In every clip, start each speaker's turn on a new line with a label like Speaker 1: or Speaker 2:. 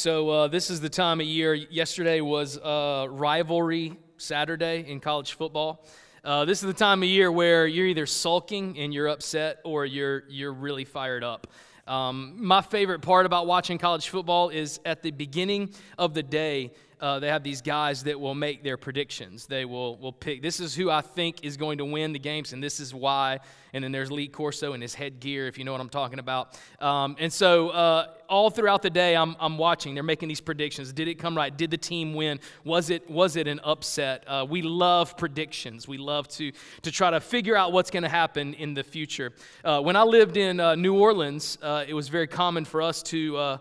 Speaker 1: So uh, this is the time of year. Yesterday was uh, rivalry Saturday in college football. Uh, this is the time of year where you're either sulking and you're upset, or you're you're really fired up. Um, my favorite part about watching college football is at the beginning of the day uh, they have these guys that will make their predictions. They will, will pick, this is who I think is going to win the games, and this is why. And then there's Lee Corso and his headgear, if you know what I'm talking about. Um, and so uh, all throughout the day, I'm, I'm watching. They're making these predictions. Did it come right? Did the team win? Was it, was it an upset? Uh, we love predictions. We love to, to try to figure out what's going to happen in the future. Uh, when I lived in uh, New Orleans, uh, it was very common for us to uh,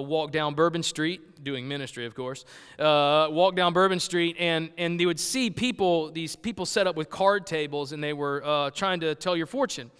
Speaker 1: walk down Bourbon Street, doing ministry, of course, uh, walk down Bourbon Street, and, and they would see people, these people set up with card tables, and they were uh, trying to tell your fortune.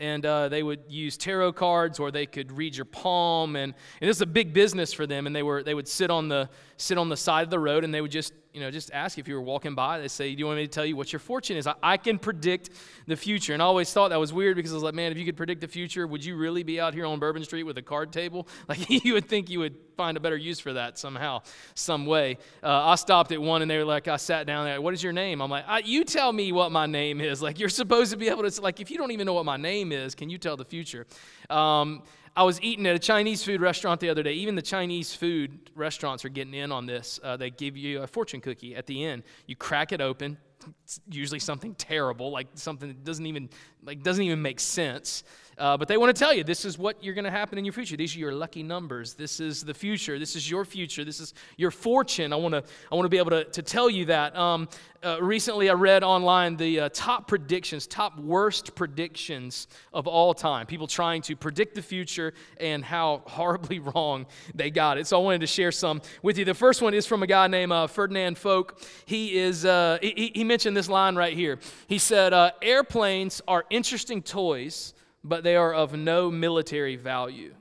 Speaker 1: And uh, they would use tarot cards, or they could read your palm, and, and this is a big business for them. And they were they would sit on the sit on the side of the road, and they would just you know, just ask if you were walking by. They say, Do you want me to tell you what your fortune is? I, I, can predict the future. And I always thought that was weird because I was like, Man, if you could predict the future, would you really be out here on Bourbon Street with a card table? Like, you would think you would find a better use for that somehow, some way. Uh, I stopped at one and they were like, I sat down there, What is your name? I'm like, You tell me what my name is. Like, you're supposed to be able to, like, if you don't even know what my name is, can you tell the future? Um, I was eating at a Chinese food restaurant the other day. Even the Chinese food restaurants are getting in on this. Uh, they give you a fortune cookie at the end. You crack it open. It's usually something terrible, like something that doesn't even like doesn't even make sense. Uh, but they want to tell you this is what you're going to happen in your future. These are your lucky numbers. This is the future. This is your future. This is your fortune. I want to I want to be able to, to tell you that. Um, uh, recently, I read online the uh, top predictions, top worst predictions of all time. People trying to predict the future and how horribly wrong they got it. So I wanted to share some with you. The first one is from a guy named uh, Ferdinand Folk. He is uh, he, he, mentioned this line right here. He said, uh, "Airplanes are interesting toys." But they are of no military value.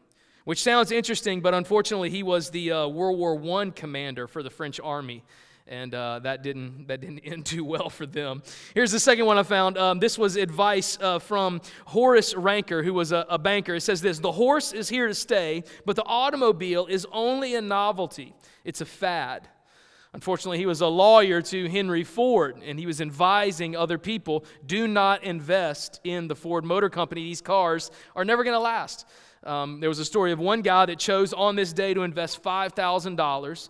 Speaker 1: Which sounds interesting, but unfortunately, he was the uh, World War I commander for the French army. And uh, that, didn't, that didn't end too well for them. Here's the second one I found. Um, this was advice uh, from Horace Rackham, who was a, a banker. It says this The horse is here to stay, but the automobile is only a novelty, it's a fad. Unfortunately, he was a lawyer to Henry Ford, and he was advising other people do not invest in the Ford Motor Company. These cars are never going to last. Um, there was a story of one guy that chose on this day to invest $5,000,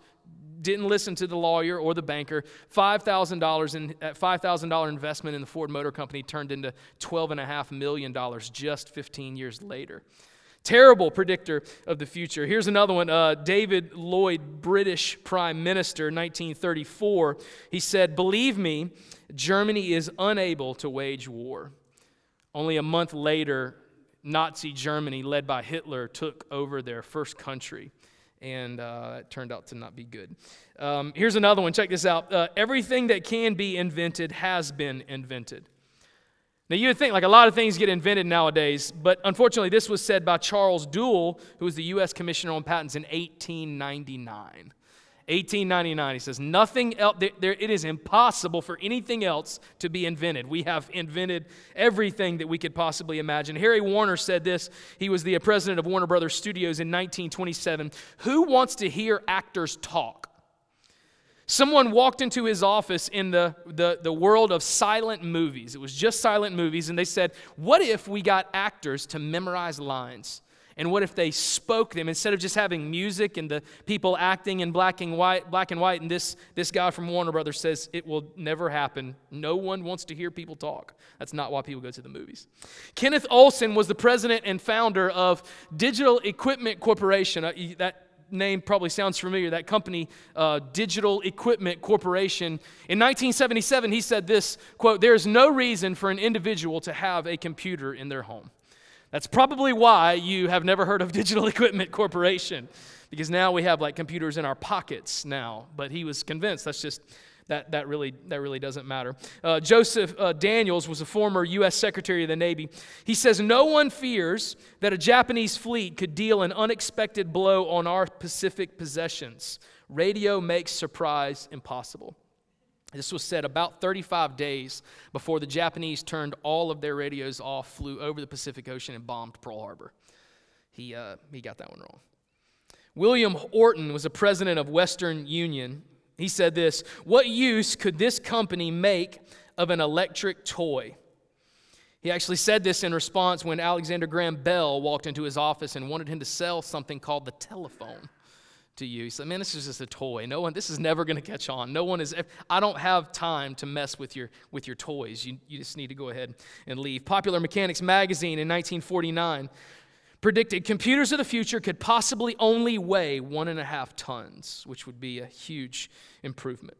Speaker 1: didn't listen to the lawyer or the banker. $5,000 in, $5,000 investment in the Ford Motor Company turned into $12.5 million just 15 years later. Terrible predictor of the future. Here's another one uh, David Lloyd, British Prime Minister, 1934. He said, Believe me, Germany is unable to wage war. Only a month later, Nazi Germany, led by Hitler, took over their first country. And uh, it turned out to not be good. Um, here's another one. Check this out. Uh, everything that can be invented has been invented. Now, you would think like a lot of things get invented nowadays, but unfortunately, this was said by Charles Duell, who was the U.S. Commissioner on Patents in 1899. 1899, he says, nothing else, there, there, it is impossible for anything else to be invented. We have invented everything that we could possibly imagine. Harry Warner said this. He was the president of Warner Brothers Studios in 1927. Who wants to hear actors talk? Someone walked into his office in the, the, the world of silent movies. It was just silent movies, and they said, What if we got actors to memorize lines? And what if they spoke them instead of just having music and the people acting in black and white, black and white? And this, this guy from Warner Brothers says it will never happen. No one wants to hear people talk. That's not why people go to the movies. Kenneth Olsen was the president and founder of Digital Equipment Corporation. Uh, that name probably sounds familiar, that company, uh, Digital Equipment Corporation. In 1977, he said this quote, There is no reason for an individual to have a computer in their home. That's probably why you have never heard of Digital Equipment Corporation, because now we have like computers in our pockets now. But he was convinced that's just that, that, really, that really doesn't matter. Uh, Joseph uh, Daniels was a former U.S. Secretary of the Navy. He says, No one fears that a Japanese fleet could deal an unexpected blow on our Pacific possessions. Radio makes surprise impossible. This was said about 35 days before the Japanese turned all of their radios off, flew over the Pacific Ocean, and bombed Pearl Harbor. He, uh, he got that one wrong. William Orton was a president of Western Union. He said this What use could this company make of an electric toy? He actually said this in response when Alexander Graham Bell walked into his office and wanted him to sell something called the telephone to you. He said, Man, this is just a toy. No one, this is never going to catch on. No one is, I don't have time to mess with your, with your toys. You, you just need to go ahead and leave. Popular Mechanics magazine in 1949 predicted computers of the future could possibly only weigh one and a half tons, which would be a huge improvement.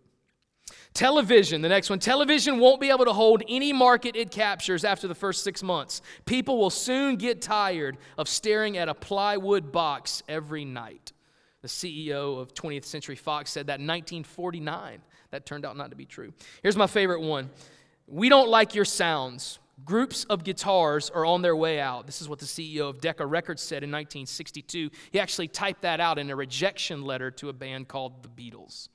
Speaker 1: Television, the next one. Television won't be able to hold any market it captures after the first six months. People will soon get tired of staring at a plywood box every night. The CEO of 20th Century Fox said that in 1949. That turned out not to be true. Here's my favorite one We don't like your sounds. Groups of guitars are on their way out. This is what the CEO of Decca Records said in 1962. He actually typed that out in a rejection letter to a band called the Beatles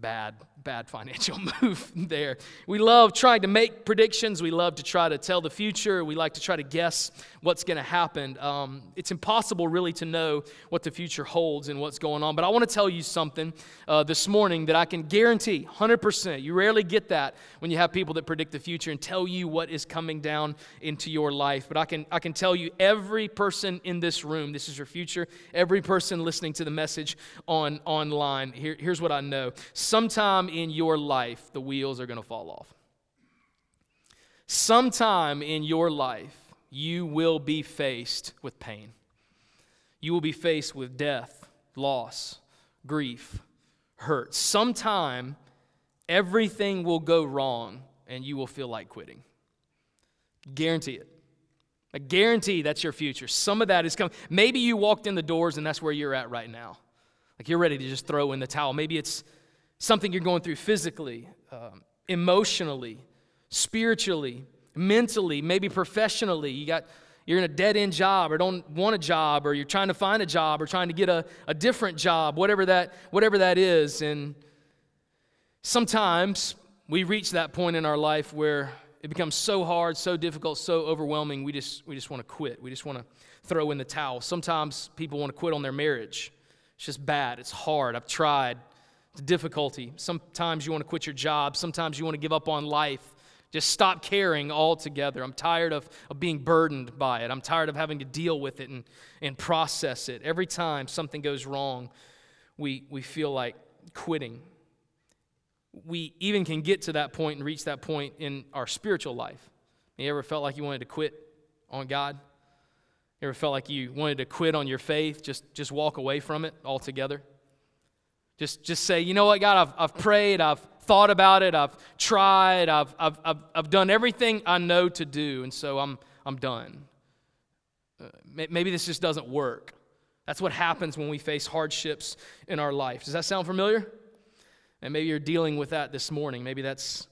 Speaker 1: bad, bad financial move there. We love trying to make predictions. We love to try to tell the future. We like to try to guess what's going to happen. Um, it's impossible, really, to know what the future holds and what's going on. But I want to tell you something uh, this morning that I can guarantee 100%. You rarely get that when you have people that predict the future and tell you what is coming down into your life. But I can, I can tell you, every person in this room, this is your future. Every person listening to the message on online, here, here's what I know sometime in your life, the wheels are going to fall off. Sometime in your life, you will be faced with pain. You will be faced with death, loss, grief, hurt. Sometime, everything will go wrong and you will feel like quitting. Guarantee it. I guarantee that's your future. Some of that is coming. Maybe you walked in the doors and that's where you're at right now. Like you're ready to just throw in the towel. Maybe it's something you're going through physically, um, emotionally, spiritually, mentally, maybe professionally. You got you're in a dead end job or don't want a job or you're trying to find a job or trying to get a, a different job, whatever that, whatever that is. And sometimes we reach that point in our life where it becomes so hard, so difficult, so overwhelming, we just, we just want to quit. We just want to throw in the towel. Sometimes people want to quit on their marriage. It's just bad. It's hard. I've tried difficulty. Sometimes you want to quit your job. Sometimes you want to give up on life. Just stop caring altogether. I'm tired of, of being burdened by it. I'm tired of having to deal with it and, and process it. Every time something goes wrong, we, we feel like quitting. We even can get to that point and reach that point in our spiritual life. You ever felt like you wanted to quit on God? You ever felt like you wanted to quit on your faith, just, just walk away from it altogether? Just, just say, you know what, God, I've, I've prayed, I've thought about it, I've tried, I've, I've, I've, I've done everything I know to do, and so I'm, I'm done. Uh, maybe this just doesn't work. That's what happens when we face hardships in our life. Does that sound familiar? And maybe you're dealing with that this morning. Maybe that's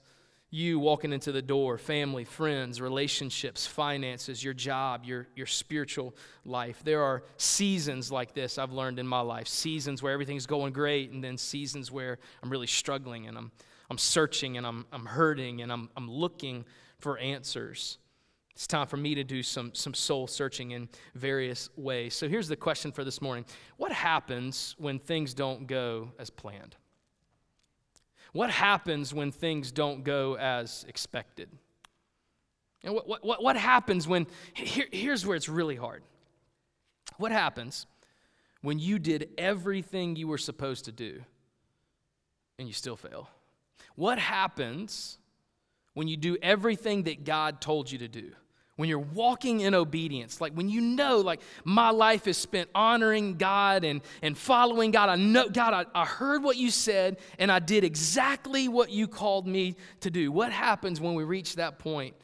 Speaker 1: you walking into the door, family, friends, relationships, finances, your job, your, your spiritual life. There are seasons like this I've learned in my life seasons where everything's going great, and then seasons where I'm really struggling and I'm, I'm searching and I'm, I'm hurting and I'm, I'm looking for answers. It's time for me to do some, some soul searching in various ways. So here's the question for this morning What happens when things don't go as planned? What happens when things don't go as expected? And what, what, what happens when, here, here's where it's really hard. What happens when you did everything you were supposed to do and you still fail? What happens when you do everything that God told you to do? When you're walking in obedience, like when you know, like my life is spent honoring God and, and following God. I know, God, I, I heard what you said and I did exactly what you called me to do. What happens when we reach that point,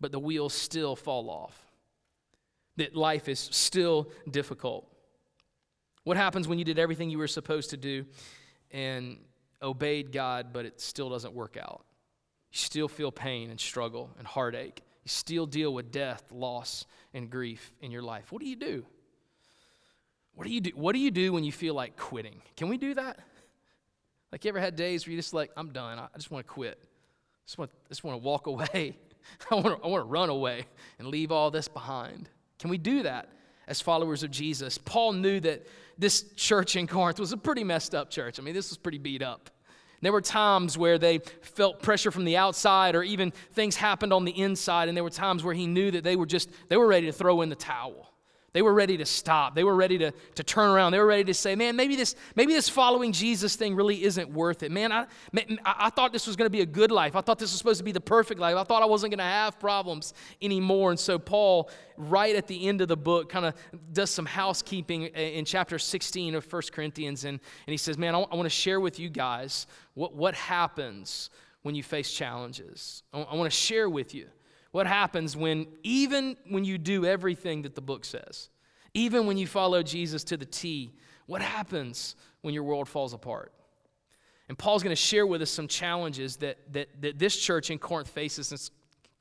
Speaker 1: but the wheels still fall off? that life is still difficult? What happens when you did everything you were supposed to do and obeyed God, but it still doesn't work out? You still feel pain and struggle and heartache. You still deal with death, loss, and grief in your life. What do you do? What do you do? What do you do when you feel like quitting? Can we do that? Like you ever had days where you just like, I'm done. I just want to quit. I just want, I just want to walk away. I want to, I want to run away and leave all this behind. Can we do that as followers of Jesus? Paul knew that this church in Corinth was a pretty messed up church. I mean, this was pretty beat up. There were times where they felt pressure from the outside or even things happened on the inside and there were times where he knew that they were just they were ready to throw in the towel. They were ready to stop. They were ready to, to turn around. They were ready to say, man, maybe this, maybe this following Jesus thing really isn't worth it. Man, I, I thought this was going to be a good life. I thought this was supposed to be the perfect life. I thought I wasn't going to have problems anymore. And so, Paul, right at the end of the book, kind of does some housekeeping in chapter 16 of 1 Corinthians. And, and he says, man, I, I want to share with you guys what, what happens when you face challenges. I, I want to share with you what happens when, even when you do everything that the book says, even when you follow Jesus to the T, what happens when your world falls apart? And Paul's going to share with us some challenges that, that, that this church in Corinth faces.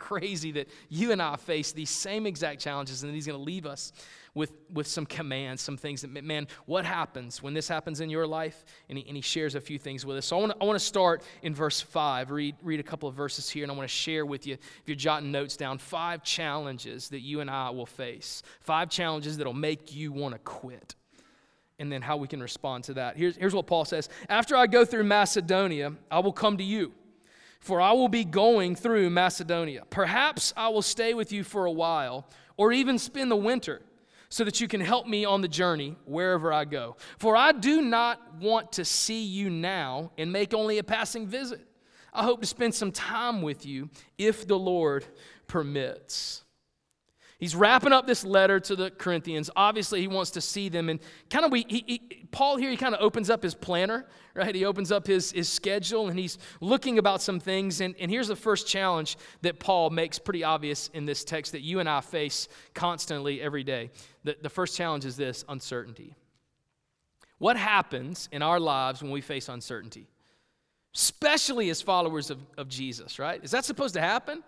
Speaker 1: Crazy that you and I face these same exact challenges, and then he's going to leave us with, with some commands, some things that, man, what happens when this happens in your life? And he, and he shares a few things with us. So I want to I wanna start in verse 5, read, read a couple of verses here, and I want to share with you, if you're jotting notes down, five challenges that you and I will face. Five challenges that'll make you want to quit and then how we can respond to that. Here's, here's what Paul says After I go through Macedonia, I will come to you, for I will be going through Macedonia. Perhaps I will stay with you for a while, or even spend the winter so that you can help me on the journey wherever I go. For I do not want to see you now and make only a passing visit. I hope to spend some time with you if the Lord permits. He's wrapping up this letter to the Corinthians. Obviously, he wants to see them. And kind of, we, he, he, Paul here, he kind of opens up his planner, right? He opens up his, his schedule and he's looking about some things. And, and here's the first challenge that Paul makes pretty obvious in this text that you and I face constantly every day. The, the first challenge is this uncertainty. What happens in our lives when we face uncertainty? Especially as followers of, of Jesus, right? Is that supposed to happen?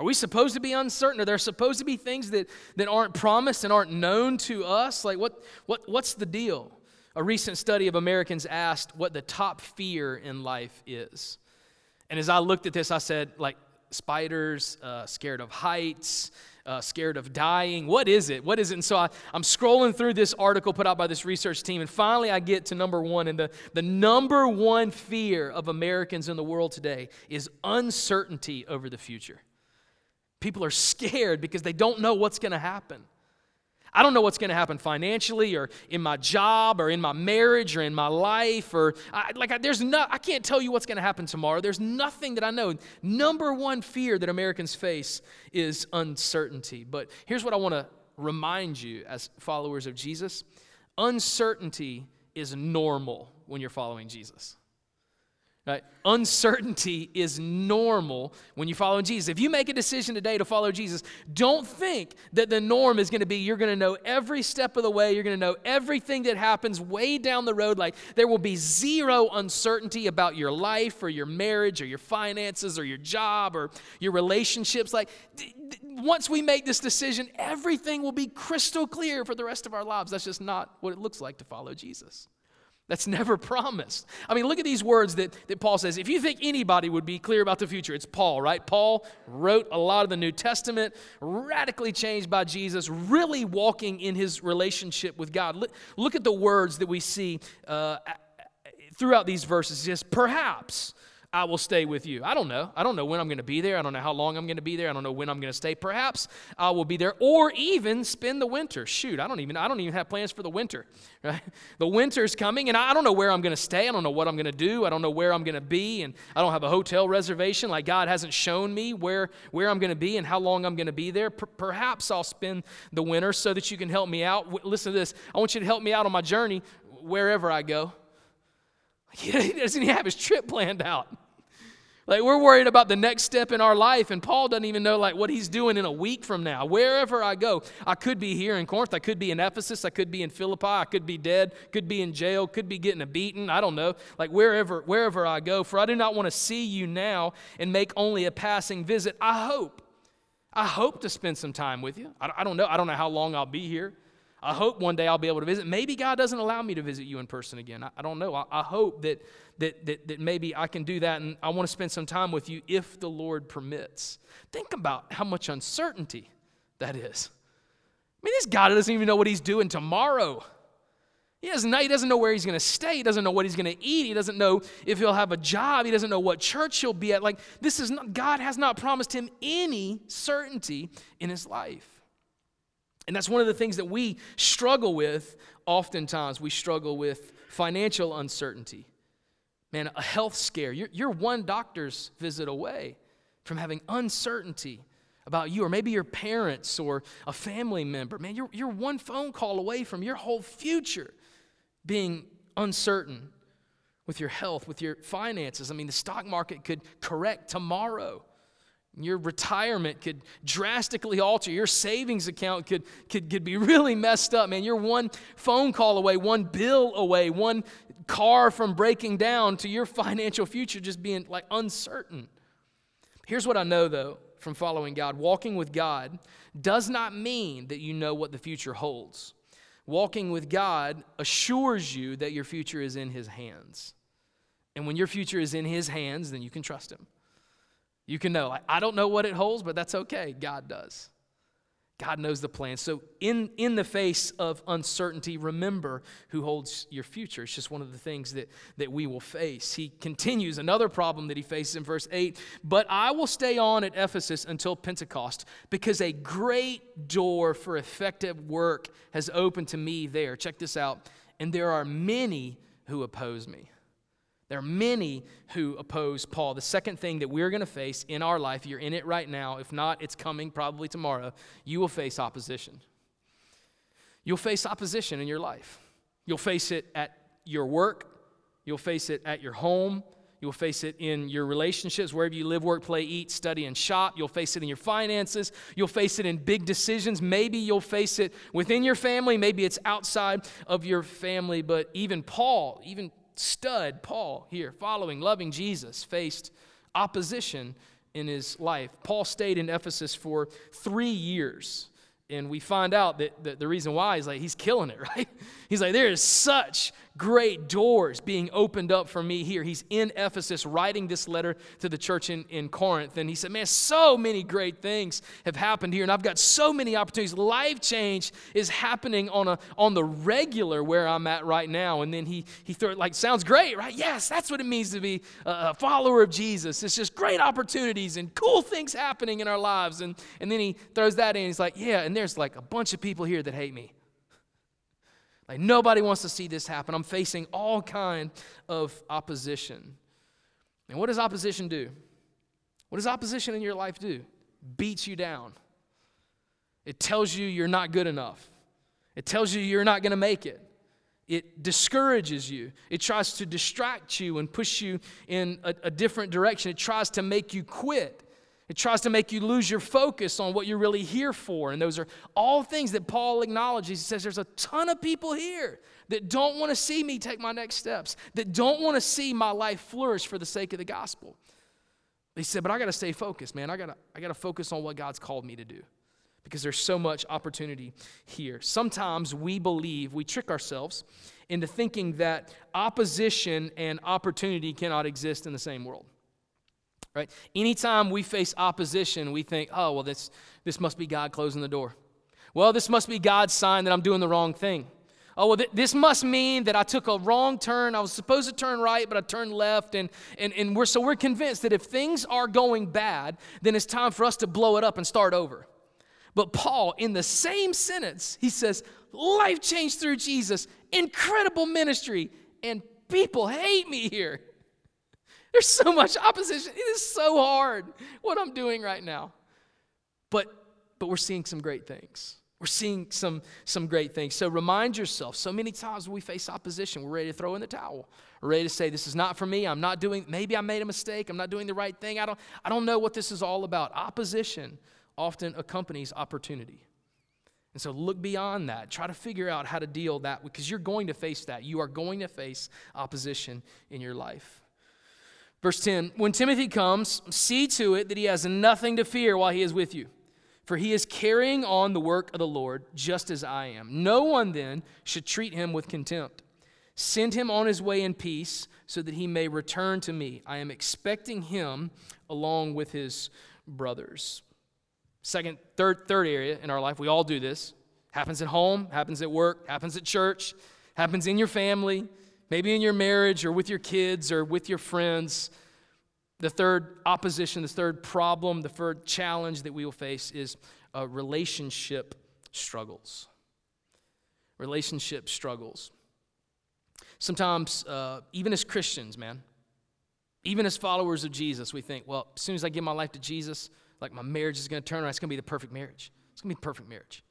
Speaker 1: Are we supposed to be uncertain? Are there supposed to be things that, that aren't promised and aren't known to us? Like, what, what, what's the deal? A recent study of Americans asked what the top fear in life is. And as I looked at this, I said, like, spiders, uh, scared of heights, uh, scared of dying. What is it? What is it? And so I, I'm scrolling through this article put out by this research team, and finally I get to number one. And the, the number one fear of Americans in the world today is uncertainty over the future. People are scared because they don't know what's going to happen. I don't know what's going to happen financially or in my job or in my marriage or in my life or I, like I, there's no I can't tell you what's going to happen tomorrow. There's nothing that I know. Number one fear that Americans face is uncertainty. But here's what I want to remind you as followers of Jesus. Uncertainty is normal when you're following Jesus. Right? Uncertainty is normal when you follow Jesus. If you make a decision today to follow Jesus, don't think that the norm is going to be you're going to know every step of the way, you're going to know everything that happens way down the road. Like there will be zero uncertainty about your life or your marriage or your finances or your job or your relationships. Like once we make this decision, everything will be crystal clear for the rest of our lives. That's just not what it looks like to follow Jesus. That's never promised. I mean, look at these words that, that Paul says. If you think anybody would be clear about the future, it's Paul, right? Paul wrote a lot of the New Testament, radically changed by Jesus, really walking in his relationship with God. Look, look at the words that we see uh, throughout these verses. Says, perhaps I will stay with you. I don't know. I don't know when I'm going to be there. I don't know how long I'm going to be there. I don't know when I'm going to stay. Perhaps I will be there or even spend the winter. Shoot, I don't even I don't even have plans for the winter. Right? The winter's coming and I don't know where I'm going to stay. I don't know what I'm going to do. I don't know where I'm going to be and I don't have a hotel reservation like God hasn't shown me where where I'm going to be and how long I'm going to be there. P- perhaps I'll spend the winter so that you can help me out. W- listen to this. I want you to help me out on my journey wherever I go. He doesn't even have his trip planned out. Like we're worried about the next step in our life, and Paul doesn't even know like what he's doing in a week from now. Wherever I go, I could be here in Corinth, I could be in Ephesus, I could be in Philippi, I could be dead, could be in jail, could be getting a beating. I don't know. Like wherever wherever I go, for I do not want to see you now and make only a passing visit. I hope, I hope to spend some time with you. I, I don't know. I don't know how long I'll be here. I hope one day I'll be able to visit. Maybe God doesn't allow me to visit you in person again. I, I don't know. I, I hope that, that, that, that maybe I can do that and I want to spend some time with you if the Lord permits. Think about how much uncertainty that is. I mean, this God doesn't even know what he's doing tomorrow. He doesn't, he doesn't know where he's going to stay. He doesn't know what he's going to eat. He doesn't know if he'll have a job. He doesn't know what church he'll be at. Like, this is not, God has not promised him any certainty in his life. And that's one of the things that we struggle with oftentimes. We struggle with financial uncertainty. Man, a health scare. You're, you're one doctor's visit away from having uncertainty about you, or maybe your parents or a family member. Man, you're, you're one phone call away from your whole future being uncertain with your health, with your finances. I mean, the stock market could correct tomorrow. Your retirement could drastically alter. Your savings account could, could, could be really messed up, man. You're one phone call away, one bill away, one car from breaking down to your financial future just being like uncertain. Here's what I know, though, from following God walking with God does not mean that you know what the future holds. Walking with God assures you that your future is in His hands. And when your future is in His hands, then you can trust Him. You can know. I don't know what it holds, but that's okay. God does. God knows the plan. So, in, in the face of uncertainty, remember who holds your future. It's just one of the things that, that we will face. He continues another problem that he faces in verse 8 But I will stay on at Ephesus until Pentecost, because a great door for effective work has opened to me there. Check this out. And there are many who oppose me. There are many who oppose Paul. The second thing that we're going to face in our life, you're in it right now. If not, it's coming probably tomorrow. You will face opposition. You'll face opposition in your life. You'll face it at your work, you'll face it at your home, You'll face it in your relationships, wherever you live, work, play, eat, study, and shop. You'll face it in your finances. You'll face it in big decisions. Maybe you'll face it within your family. Maybe it's outside of your family. But even Paul, even stud, Paul, here, following, loving Jesus, faced opposition in his life. Paul stayed in Ephesus for three years. And we find out that, the reason why is like he's killing it, right? He's like, there is such great doors being opened up for me here. He's in Ephesus writing this letter to the church in, in Corinth. And he said, Man, so many great things have happened here. And I've got so many opportunities. Life change is happening on, a, on the regular where I'm at right now. And then he, he threw it like, Sounds great, right? Yes, that's what it means to be a follower of Jesus. It's just great opportunities and cool things happening in our lives. And, and then he throws that in. He's like, Yeah, and there's like a bunch of people here that hate me. Like nobody wants to see this happen. I'm facing all kind of opposition. And what does opposition do? What does opposition in your life do? Beats you down. It tells you you're not good enough. It tells you you're not going to make it. It discourages you. It tries to distract you and push you in a, a different direction. It tries to make you quit. It tries to make you lose your focus on what you're really here for. And those are all things that Paul acknowledges. He says, There's a ton of people here that don't want to see me take my next steps, that don't want to see my life flourish for the sake of the gospel. He said, But I got to stay focused, man. I got to I gotta focus on what God's called me to do because there's so much opportunity here. Sometimes we believe, we trick ourselves into thinking that opposition and opportunity cannot exist in the same world right? Anytime we face opposition, we think, oh, well, this, this must be God closing the door. Well, this must be God's sign that I'm doing the wrong thing. Oh, well, th- this must mean that I took a wrong turn. I was supposed to turn right, but I turned left. And, and, and we're, so we're convinced that if things are going bad, then it's time for us to blow it up and start over. But Paul, in the same sentence, he says, life changed through Jesus, incredible ministry, and people hate me here. There's so much opposition. It is so hard what I'm doing right now. But but we're seeing some great things. We're seeing some, some great things. So remind yourself so many times we face opposition, we're ready to throw in the towel. We're ready to say, This is not for me. I'm not doing, maybe I made a mistake. I'm not doing the right thing. I don't, I don't know what this is all about. Opposition often accompanies opportunity. And so look beyond that. Try to figure out how to deal that because you're going to face that. You are going to face opposition in your life. Verse 10 When Timothy comes, see to it that he has nothing to fear while he is with you for he is carrying on the work of the Lord just as I am. No one then should treat him with contempt. Send him on his way in peace so that he may return to me. I am expecting him along with his brothers. Second, third, third area in our life, we all do this. Happens at home, happens at work, happens at church, happens in your family, maybe in your marriage or with your kids or with your friends. The third opposition, the third problem, the third challenge that we will face is uh, relationship struggles. Relationship struggles. Sometimes, uh, even as Christians, man, even as followers of Jesus, we think, well, as soon as I give my life to Jesus, like my marriage is going to turn around. It's going to be the perfect marriage. It's going to be the perfect marriage.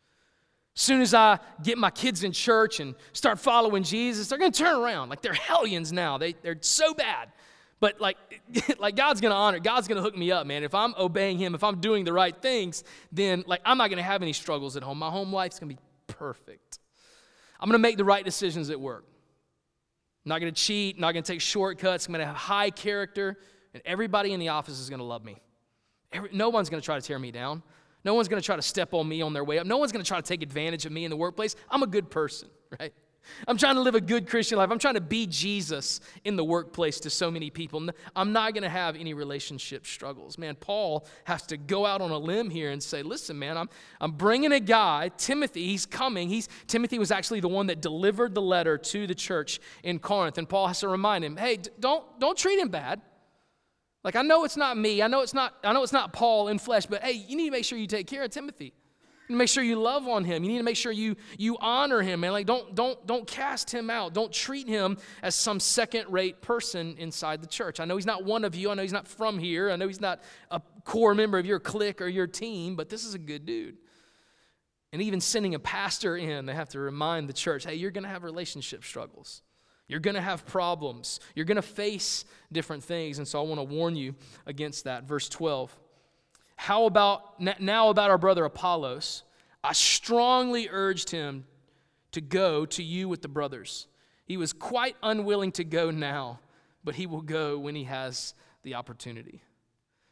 Speaker 1: Soon as I get my kids in church and start following Jesus, they're going to turn around. Like they're hellions now. They, they're so bad. But like, like God's gonna honor, God's gonna hook me up, man. If I'm obeying Him, if I'm doing the right things, then like I'm not gonna have any struggles at home. My home life's gonna be perfect. I'm gonna make the right decisions at work. I'm not gonna cheat, not gonna take shortcuts. I'm gonna have high character, and everybody in the office is gonna love me. Every, no one's gonna try to tear me down. No one's gonna try to step on me on their way up. No one's gonna try to take advantage of me in the workplace. I'm a good person, right? I'm trying to live a good Christian life. I'm trying to be Jesus in the workplace to so many people. I'm not going to have any relationship struggles. Man, Paul has to go out on a limb here and say, listen, man, I'm, I'm bringing a guy, Timothy, he's coming. He's, Timothy was actually the one that delivered the letter to the church in Corinth. And Paul has to remind him, hey, don't, don't treat him bad. Like, I know it's not me. I know it's not, I know it's not Paul in flesh, but hey, you need to make sure you take care of Timothy You need to make sure you love on him. You need to make sure you, you honor him. And like don't, don't, don't cast him out. Don't treat him as some second-rate person inside the church. I know he's not one of you. I know he's not from here. I know he's not a core member of your clique or your team, but this is a good dude. And even sending a pastor in, they have to remind the church, hey, you're going to have relationship struggles. You're going to have problems. You're going to face different things. And so I want to warn you against that. Verse 12. How about now about our brother Apollos? I strongly urged him to go to you with the brothers. He was quite unwilling to go now, but he will go when he has the opportunity.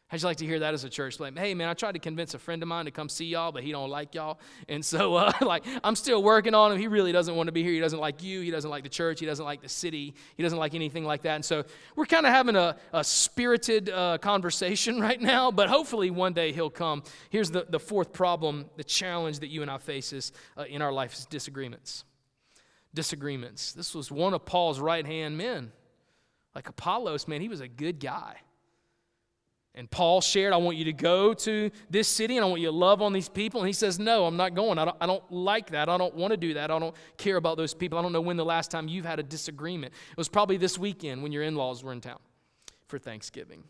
Speaker 1: How'd you like to hear that as a church? Like, hey man, I tried to convince a friend of mine to come see y'all, but he don't like y'all, and so uh, like I'm still working on him. He really doesn't want to be here. He doesn't like you. He doesn't like the church. He doesn't like the city. He doesn't like anything like that. And so we're kind of having a, a spirited uh, conversation right now, but hopefully one day he'll come. Here's the, the fourth problem, the challenge that you and I face is, uh, in our life is disagreements. Disagreements. This was one of Paul's right hand men. Like Apollos, man, he was a good guy. And Paul shared, I want you to go to this city and I want you to love on these people. And he says, No, I'm not going. I don't, I don't like that. I don't want to do that. I don't care about those people. I don't know when the last time you've had a disagreement. It was probably this weekend when your in laws were in town for Thanksgiving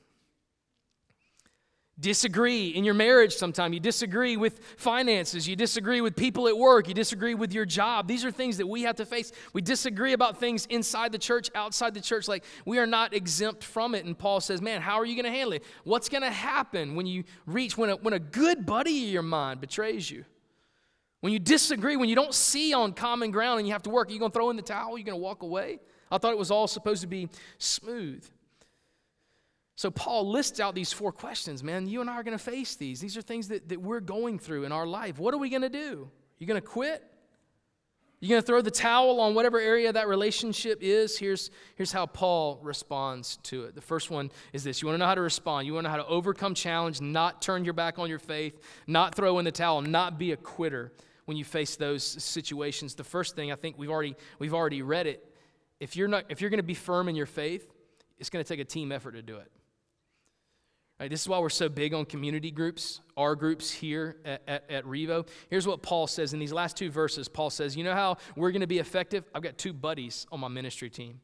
Speaker 1: disagree in your marriage sometime. You disagree with finances. You disagree with people at work. You disagree with your job. These are things that we have to face. We disagree about things inside the church outside the church. Like we are not exempt from it. And paul says man how are you going to handle it? What's going to happen when you reach when a, when a good buddy of your mind betrays you? When you disagree when you don't see on common ground and you have to work are you going to throw in the towel? Are you going to walk away? I thought it was all supposed to be smooth so Paul lists out these four questions, man. You and I are going to face these. These are things that, that we're going through in our life. What are we going to do? You going to quit? You going to throw the towel on whatever area that relationship is? Here's, here's how Paul responds to it. The first one is this you want to know how to respond. You want to know how to overcome challenge, not turn your back on your faith, not throw in the towel, not be a quitter when you face those situations. The first thing I think we've already, we've already read it. If you're, not, if you're going to be firm in your faith, it's going to take a team effort to do it. Right, this is why we're so big on community groups, our groups here at, at, at, Revo. Here's what Paul says in these last two verses. Paul says, You know how we're going to be effective? I've got two buddies on my ministry team.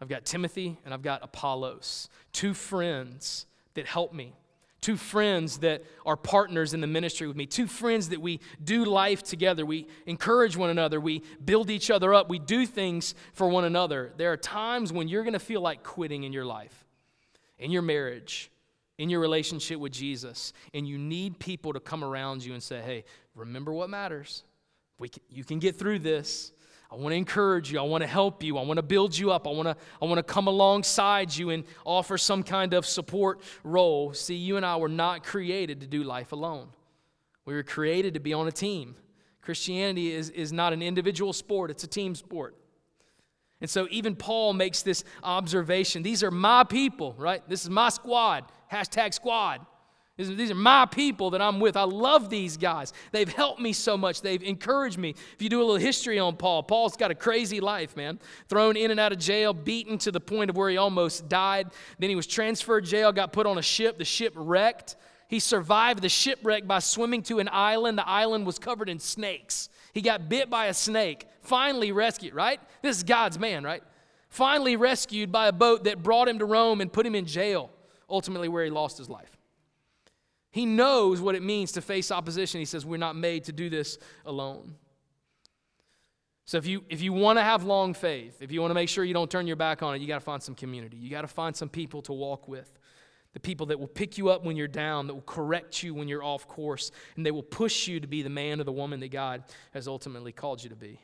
Speaker 1: I've got Timothy and I've got Apollos, two friends that help me, two friends that are partners in the ministry with me, two friends that we do life together. We encourage one another, we build each other up, we do things for one another. There are times when you're going to feel like quitting in your life, in your marriage, in your relationship with Jesus, and you need people to come around you and say, hey, remember what matters. We can, you can get through this. I want to encourage you. I want to help you. I want to build you up. I want to, I want to come alongside you and offer some kind of support role. See, you and I were not created to do life alone. We were created to be on a team. Christianity is, is not an individual sport, it's a team sport. And so even Paul makes this observation. These are my people, right? This is my squad. Hashtag squad. These are my people that I'm with. I love these guys. They've helped me so much. They've encouraged me. If you do a little history on Paul, Paul's got a crazy life, man. Thrown in and out of jail, beaten to the point of where he almost died. Then he was transferred jail, got put on a ship. The ship wrecked. He survived the shipwreck by swimming to an island. The island was covered in snakes. He got bit by a snake, finally rescued, right? This is God's man, right? Finally rescued by a boat that brought him to Rome and put him in jail, ultimately, where he lost his life. He knows what it means to face opposition. He says, We're not made to do this alone. So if you if you want to have long faith, if you want to make sure you don't turn your back on it, you got to find some community. You got to find some people to walk with. The people that will pick you up when you're down, that will correct you when you're off course, and they will push you to be the man or the woman that God has ultimately called you to be.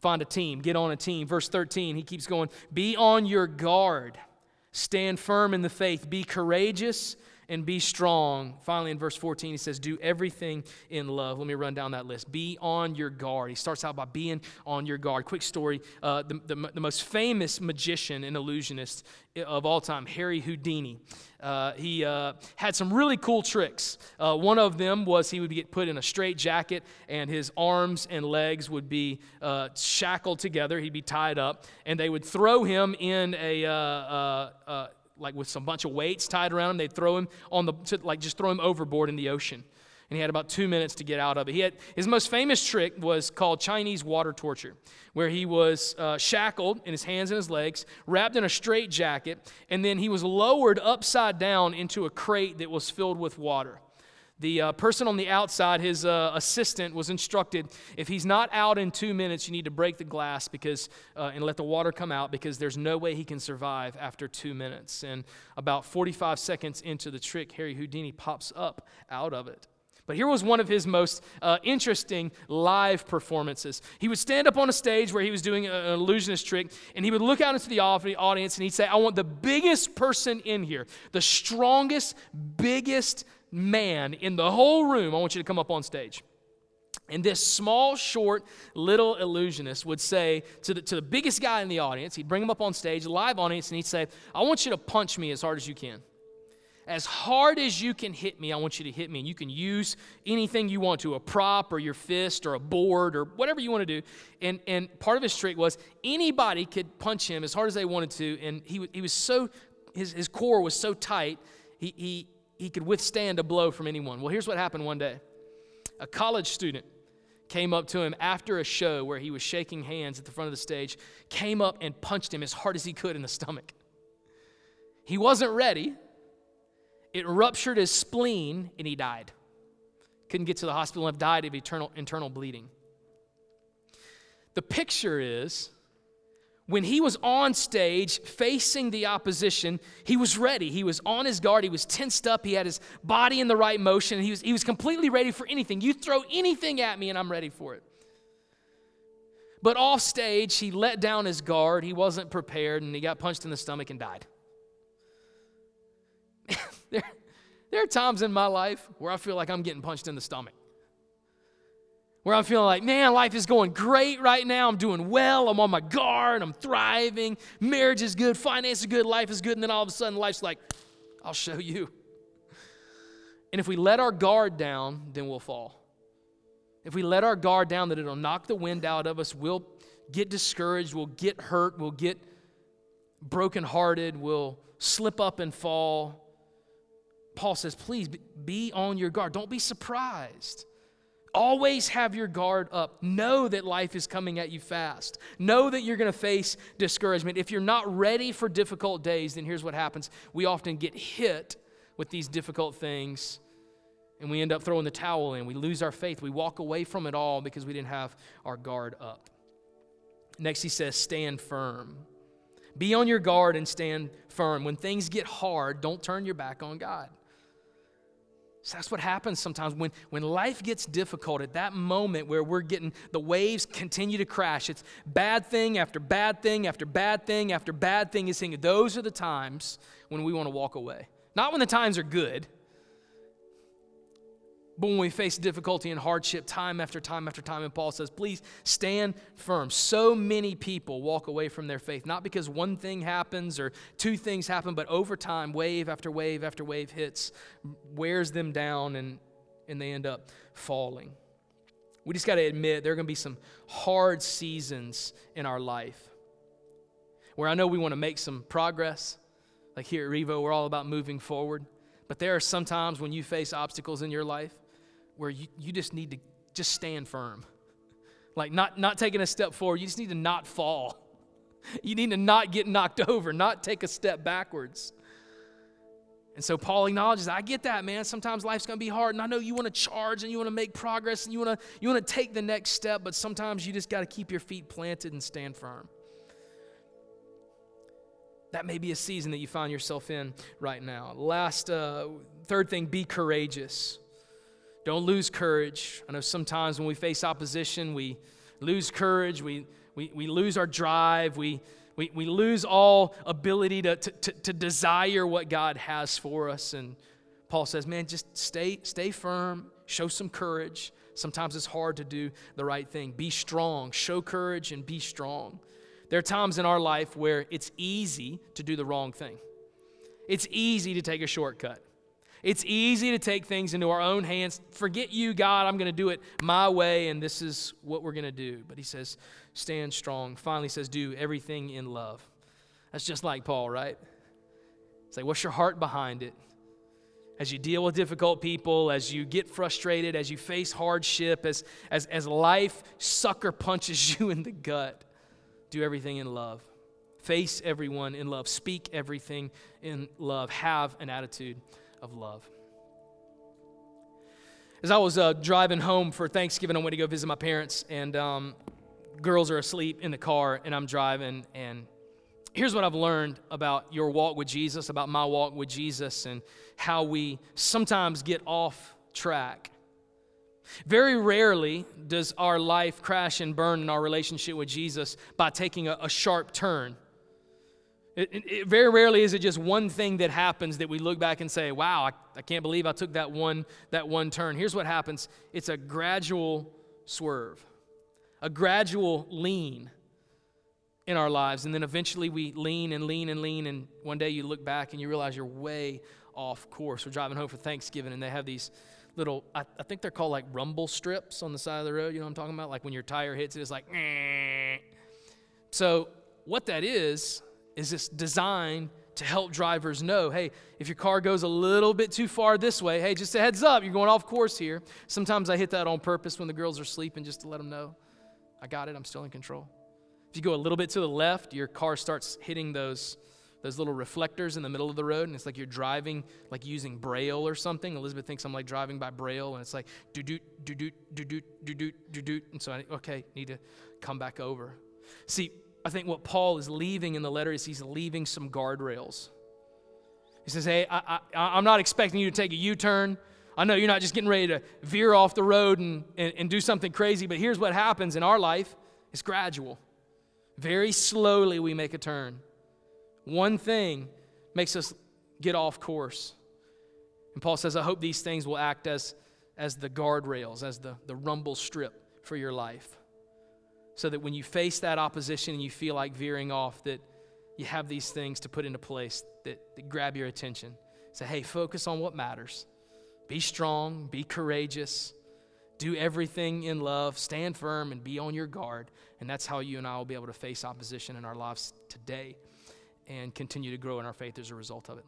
Speaker 1: Find a team, get on a team. Verse 13, he keeps going, Be on your guard, stand firm in the faith, be courageous and be strong. Finally, in verse 14, he says, Do everything in love. Let me run down that list. Be on your guard. He starts out by being on your guard. Quick story uh, the, the, the, most famous magician and illusionist of all time, Harry Houdini. Uh, he uh, had some really cool tricks. Uh, one of them was he would get put in a straight jacket, and his arms and legs would be uh, shackled together. He'd be tied up, and they would throw him in a uh, like with some bunch of weights tied around him. They'd throw him on the, to, like just throw him overboard in the ocean. And he had about two minutes to get out of it. He had, his most famous trick was called Chinese water torture, where he was uh, shackled in his hands and his legs, wrapped in a straight jacket, and then he was lowered upside down into a crate that was filled with water. The uh, person on the outside, his uh, assistant, was instructed if he's not out in two minutes, you need to break the glass because, uh, and let the water come out because there's no way he can survive after two minutes. And about 45 seconds into the trick, Harry Houdini pops up out of it. But here was one of his most uh, interesting live performances. He would stand up on a stage where he was doing an illusionist trick, and he would look out into the audience and he'd say, I want the biggest person in here, the strongest, biggest man in the whole room, I want you to come up on stage. And this small, short, little illusionist would say to the, to the biggest guy in the audience, he'd bring him up on stage, live audience, and he'd say, I want you to punch me as hard as you can. As hard as you can hit me, I want you to hit me. And you can use anything you want to a prop or your fist or a board or whatever you want to do. And, and part of his trick was anybody could punch him as hard as they wanted to. And he, he was so, his, his core was so tight, he, he, he could withstand a blow from anyone. Well, here's what happened one day a college student came up to him after a show where he was shaking hands at the front of the stage, came up and punched him as hard as he could in the stomach. He wasn't ready. It ruptured his spleen and he died. Couldn't get to the hospital and died of eternal, internal bleeding. The picture is when he was on stage facing the opposition, he was ready. He was on his guard. He was tensed up. He had his body in the right motion. He was, he was completely ready for anything. You throw anything at me, and I'm ready for it. But off stage, he let down his guard. He wasn't prepared, and he got punched in the stomach and died. there, there are times in my life where I feel like I'm getting punched in the stomach where I'm feeling like, man, life is going great right now. I'm doing well. I'm on my guard. I'm thriving. Marriage is good. Finance is good. Life is good. And then all of a sudden, life's like, I'll show you. And if we let our guard down, then we'll fall. If we let our guard down, that it'll knock the wind out of us. We'll get discouraged. We'll get hurt. We'll get brokenhearted. We'll slip up and fall. Paul says, please be on your guard. Don't be surprised. Always have your guard up. Know that life is coming at you fast. Know that you're going to face discouragement. If you're not ready for difficult days, then here's what happens we often get hit with these difficult things and we end up throwing the towel in. We lose our faith. We walk away from it all because we didn't have our guard up. Next, he says, stand firm. Be on your guard and stand firm. When things get hard, don't turn your back on God. So that's what happens sometimes when, when life gets difficult at that moment where we're getting the waves continue to crash. It's bad thing after bad thing after bad thing after bad thing is saying those are the times when we want to walk away. Not when the times are good, but when we face difficulty and hardship time after time after time, and Paul says, please stand firm. So many people walk away from their faith, not because one thing happens or two things happen, but over time, wave after wave after wave hits, wears them down, and, and they end up falling. We just got to admit there are going to be some hard seasons in our life where I know we want to make some progress. Like here at Revo, we're all about moving forward. But there are some times when you face obstacles in your life where you, you just need to just stand firm. Like not, not taking a step forward, you just need to not fall. You need to not get knocked over, not take a step backwards. And so Paul acknowledges, I get that, man. Sometimes life's going to be hard, and I know you want to charge and you want to make progress and you want to you want to take the next step, but sometimes you just got to keep your feet planted and stand firm. That may be a season that you find yourself in right now. Last, uh, third thing, be courageous. Don't lose courage. I know sometimes when we face opposition, we lose courage, we, we, we lose our drive, we, we, we lose all ability to, to, to, desire what God has for us. And Paul says, man, just stay, stay firm, show some courage. Sometimes it's hard to do the right thing. Be strong, show courage, and be strong. There are times in our life where it's easy to do the wrong thing. It's easy to take a shortcut. It's easy to take things into our own hands. Forget you, God. I'm going to do it my way, and this is what we're going to do. But he says, stand strong. Finally, says, do everything in love. That's just like Paul, right? Say, like, what's your heart behind it? As you deal with difficult people, as you get frustrated, as you face hardship, as, as, as life sucker punches you in the gut, do everything in love. Face everyone in love. Speak everything in love. Have an attitude of love. As I was uh, driving home for Thanksgiving, I went to go visit my parents, and um, girls are asleep in the car, and I'm driving. And here's what I've learned about your walk with Jesus, about my walk with Jesus, and how we sometimes get off track. Very rarely does our life crash and burn in our relationship with Jesus by taking a, a sharp turn it, it, very rarely is it just one thing that happens that we look back and say, wow, I, I can't believe I took that one, that one turn. Here's what happens it's a gradual swerve, a gradual lean in our lives. And then eventually we lean and lean and lean. And one day you look back and you realize you're way off course. We're driving home for Thanksgiving and they have these little, I, I think they're called like rumble strips on the side of the road. You know what I'm talking about? Like when your tire hits it, it's like, eh. so what that is, is this designed to help drivers know hey, if your car goes a little bit too far this way, hey, just a heads up, you're going off course here. Sometimes I hit that on purpose when the girls are sleeping just to let them know I got it, I'm still in control. If you go a little bit to the left, your car starts hitting those those little reflectors in the middle of the road, and it's like you're driving like using braille or something. Elizabeth thinks I'm like driving by braille, and it's like do do do do do do do do do do, and so I okay need to come back over. See, I think what Paul is leaving in the letter is he's leaving some guardrails. He says, Hey, I, I, am not expecting you to take a U turn. I know you're not just getting ready to veer off the road and, and, and do something crazy, but here's what happens in our life it's gradual. Very slowly, we make a turn. One thing makes us get off course. And Paul says, I hope these things will act as, as the guardrails, as the, the rumble strip for your life so that when you face that opposition and you feel like veering off, that you have these things to put into place that, that grab your attention. Say, hey, focus on what matters. Be strong, be courageous, do everything in love, stand firm, and be on your guard. And that's how you and I will be able to face opposition in our lives today and continue to grow in our faith as a result of it.